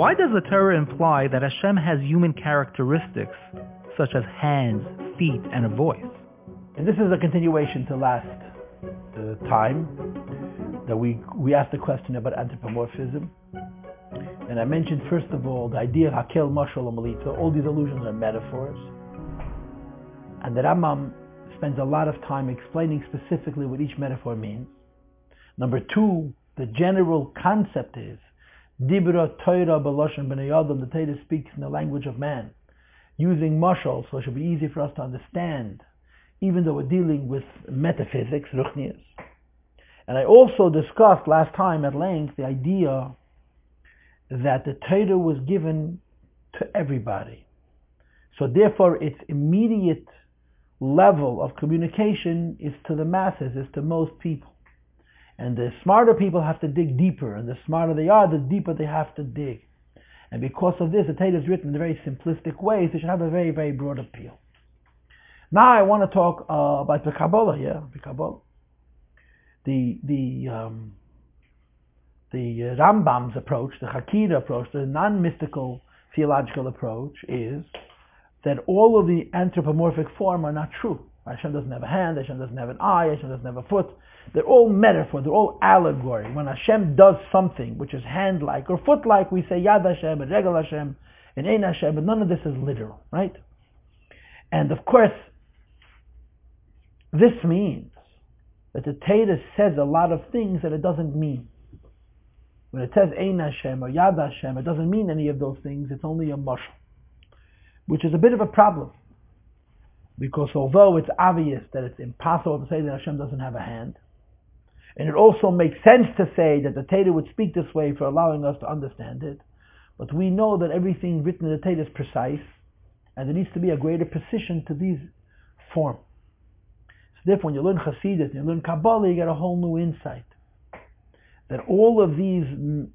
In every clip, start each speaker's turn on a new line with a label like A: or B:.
A: Why does the Torah imply that Hashem has human characteristics such as hands, feet, and a voice?
B: And this is a continuation to last uh, time that we, we asked the question about anthropomorphism. And I mentioned, first of all, the idea of Hakel, Mashal, and Melita. All these allusions are metaphors. And the Rambam spends a lot of time explaining specifically what each metaphor means. Number two, the general concept is Dibra Torah B'Lashon B'nei Adam, the Torah speaks in the language of man, using mashal, so it should be easy for us to understand, even though we're dealing with metaphysics, ruchnias. And I also discussed last time at length the idea that the Torah was given to everybody. So therefore its immediate level of communication is to the masses, is to most people. And the smarter people have to dig deeper, and the smarter they are, the deeper they have to dig. And because of this, the Torah is written in very simplistic way, so it should have a very, very broad appeal. Now I want to talk uh, about the Kabbalah, yeah, the Kabbalah. The, the, um, the Rambam's approach, the Hakira approach, the non-mystical theological approach is that all of the anthropomorphic form are not true. Hashem doesn't have a hand, Hashem doesn't have an eye, Hashem doesn't have a foot. They're all metaphor, they're all allegory. When Hashem does something which is hand-like or foot-like, we say Yad Hashem and Regel Hashem and Ein Hashem, but none of this is literal, right? And of course, this means that the Torah says a lot of things that it doesn't mean. When it says Ein Hashem or Yad Hashem, it doesn't mean any of those things, it's only a mashal which is a bit of a problem. Because although it's obvious that it's impossible to say that Hashem doesn't have a hand, and it also makes sense to say that the Torah would speak this way for allowing us to understand it, but we know that everything written in the Torah is precise, and there needs to be a greater precision to these forms. So therefore, when you learn Hasidus, you learn Kabbalah, you get a whole new insight. That all of these mm,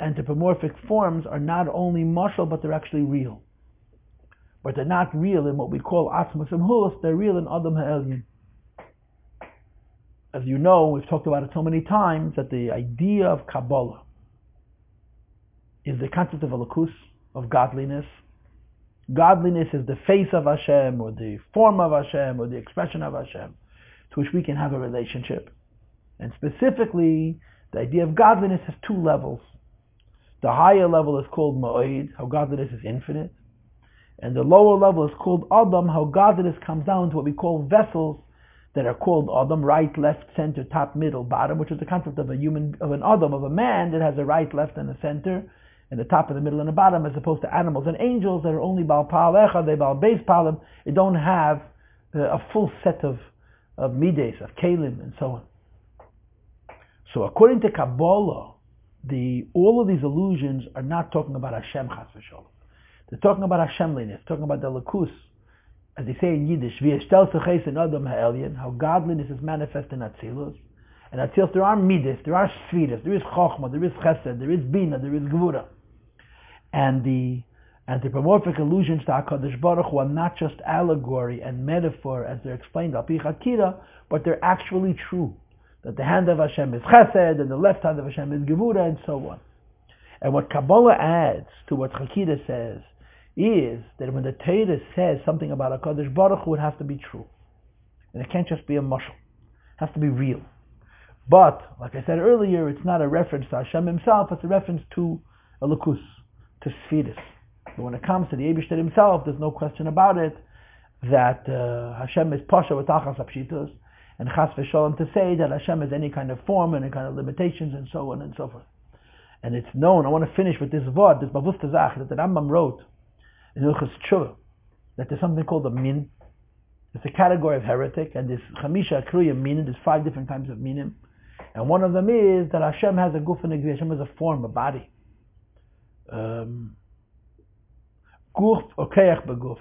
B: anthropomorphic forms are not only mashal, but they're actually real but they're not real in what we call Atzmas and Hus, they're real in Adam Ha'elyon. As you know, we've talked about it so many times, that the idea of Kabbalah is the concept of alakus, of godliness. Godliness is the face of Hashem, or the form of Hashem, or the expression of Hashem, to which we can have a relationship. And specifically, the idea of godliness has two levels. The higher level is called Ma'id, how godliness is infinite. And the lower level is called Adam, how godliness comes down to what we call vessels that are called Adam, right, left, center, top, middle, bottom, which is the concept of a human, of an Adam, of a man that has a right, left, and a center, and the top and the middle and the bottom, as opposed to animals and angels that are only Baal Pa'alecha, they Baal Beis Palim, they don't have uh, a full set of, of mides, of kalim, and so on. So according to Kabbalah, the, all of these illusions are not talking about Hashem Chas v'sholem. They're talking about Hashemliness, talking about the lakus, as they say in Yiddish, in Adam how godliness is manifest in Atzilus. And Atzilus, there are midas, there are spheres, there is chokhmah, there is chesed, there is bina, there is gvura. And the anthropomorphic allusions to HaKadosh Baruch Hu are not just allegory and metaphor as they're explained al Hakira, but they're actually true. That the hand of Hashem is chesed, and the left hand of Hashem is gevura, and so on. And what Kabbalah adds to what Hakira says is that when the Torah says something about HaKadosh Baruch Hu, it has to be true. And it can't just be a mushal. It has to be real. But, like I said earlier, it's not a reference to Hashem himself, it's a reference to a lukus, to Sfiris. But when it comes to the Abishter himself, there's no question about it that uh, Hashem is Pasha with Achas Apshitos, and Chas v'Shalom to say that Hashem has any kind of form, any kind of limitations, and so on and so forth. And it's known, I want to finish with this word, this Bavustazach, that the Rambam wrote, in Ilchus Tshuva that there's something called a min. It's a category of heretic, and this Chamisha Kriya minim, there's five different kinds of minim. And one of them is that Hashem has a guf and a Hashem has a form, a body. Um, guf or keach beguf.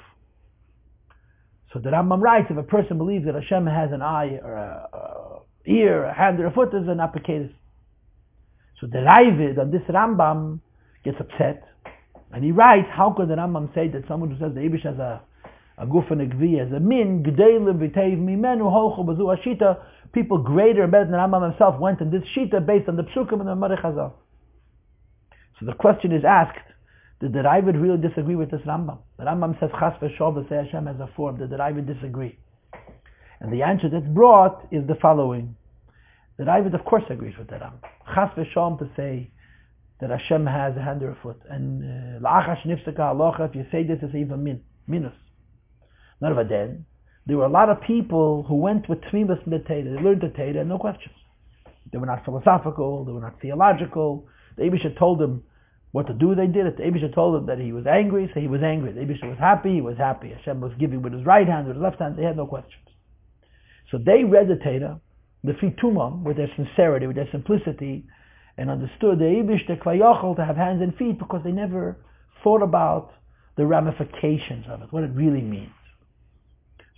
B: So the Rambam writes, if a person believes that Hashem has an eye or a, a ear, a hand or a foot, is an applicatus. So the Ravid on this Rambam gets upset and he writes, how could the Rambam say that someone who says the Ibish has a, a guf and a gvi, as a min, g'deilim v'teiv mimenu holchu bazu ashita, people greater and better than Rambam himself went in this shita based on the psukim and the Marich So the question is asked, Did the Ravid really disagree with this Rambam? The Rambam says Chas v'shov say Hashem has a form. Did the Ravid disagree? And the answer that's brought is the following. The Ravid of course agrees with the Rambam. Chas v'shov to say that Hashem has a hand or a foot. And uh, la'achash nifsaka halacha, if you say this, it's even min, minus. Not of then. There were a lot of people who went with Tmimus in the Torah. They learned the Torah, no questions. They were not philosophical, they were not theological. The Abisha told them what to do, they did it. The Abisha told them that he was angry, so he was angry. The Abisha was happy, he was happy. Hashem was giving with his right hand, with his left hand, they had no questions. So they read the Torah, the Fitumam, with their sincerity, with their simplicity, and understood the Ibish, the Kvayachol, to have hands and feet, because they never thought about the ramifications of it, what it really means.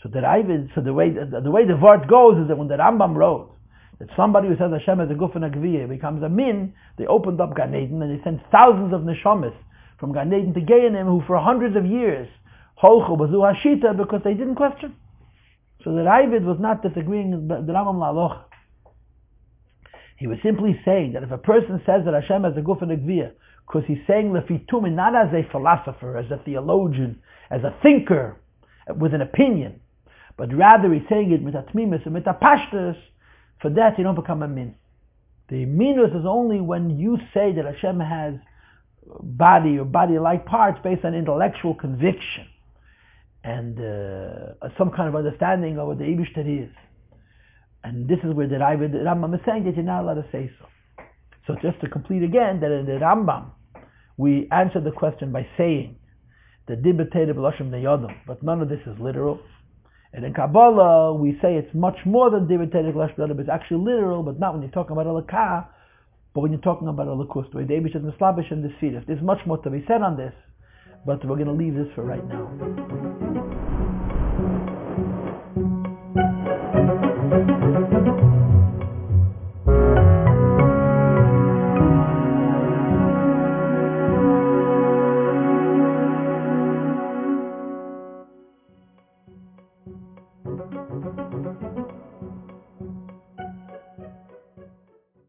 B: So the Ravid, so the way the, the way the word goes is that when the Rambam wrote that somebody who says Hashem has a guf and a gviya becomes a min, they opened up Gan Eden and they sent thousands of neshamas from Gan Eden to Gehinnom who for hundreds of years holchu bazu hashita because they didn't question. So the Ravid was not disagreeing with the Rambam la'aloch. He was simply saying that if a person says that Hashem has a guf and a gviya, because he's saying lefitumin not as a philosopher, as a theologian, as a thinker, with an opinion, but rather he's saying it with atmimis and with pashtas, for that you don't become a min. The minus is only when you say that Hashem has body or body-like parts based on intellectual conviction and uh, some kind of understanding of what the Ibishter is. And this is where the Rambam is saying that you're not allowed to say so. So just to complete again, that in the Rambam, we answer the question by saying the dibetated b'lashim ne'yodom, but none of this is literal. And in Kabbalah, we say it's much more than dibetated b'lashim ne'yodom, it's actually literal, but not when you're talking about a lakah, but when you're talking about a lakus, the way David is mislabish and the There's much more to be said on this, but we're going to leave this for right now.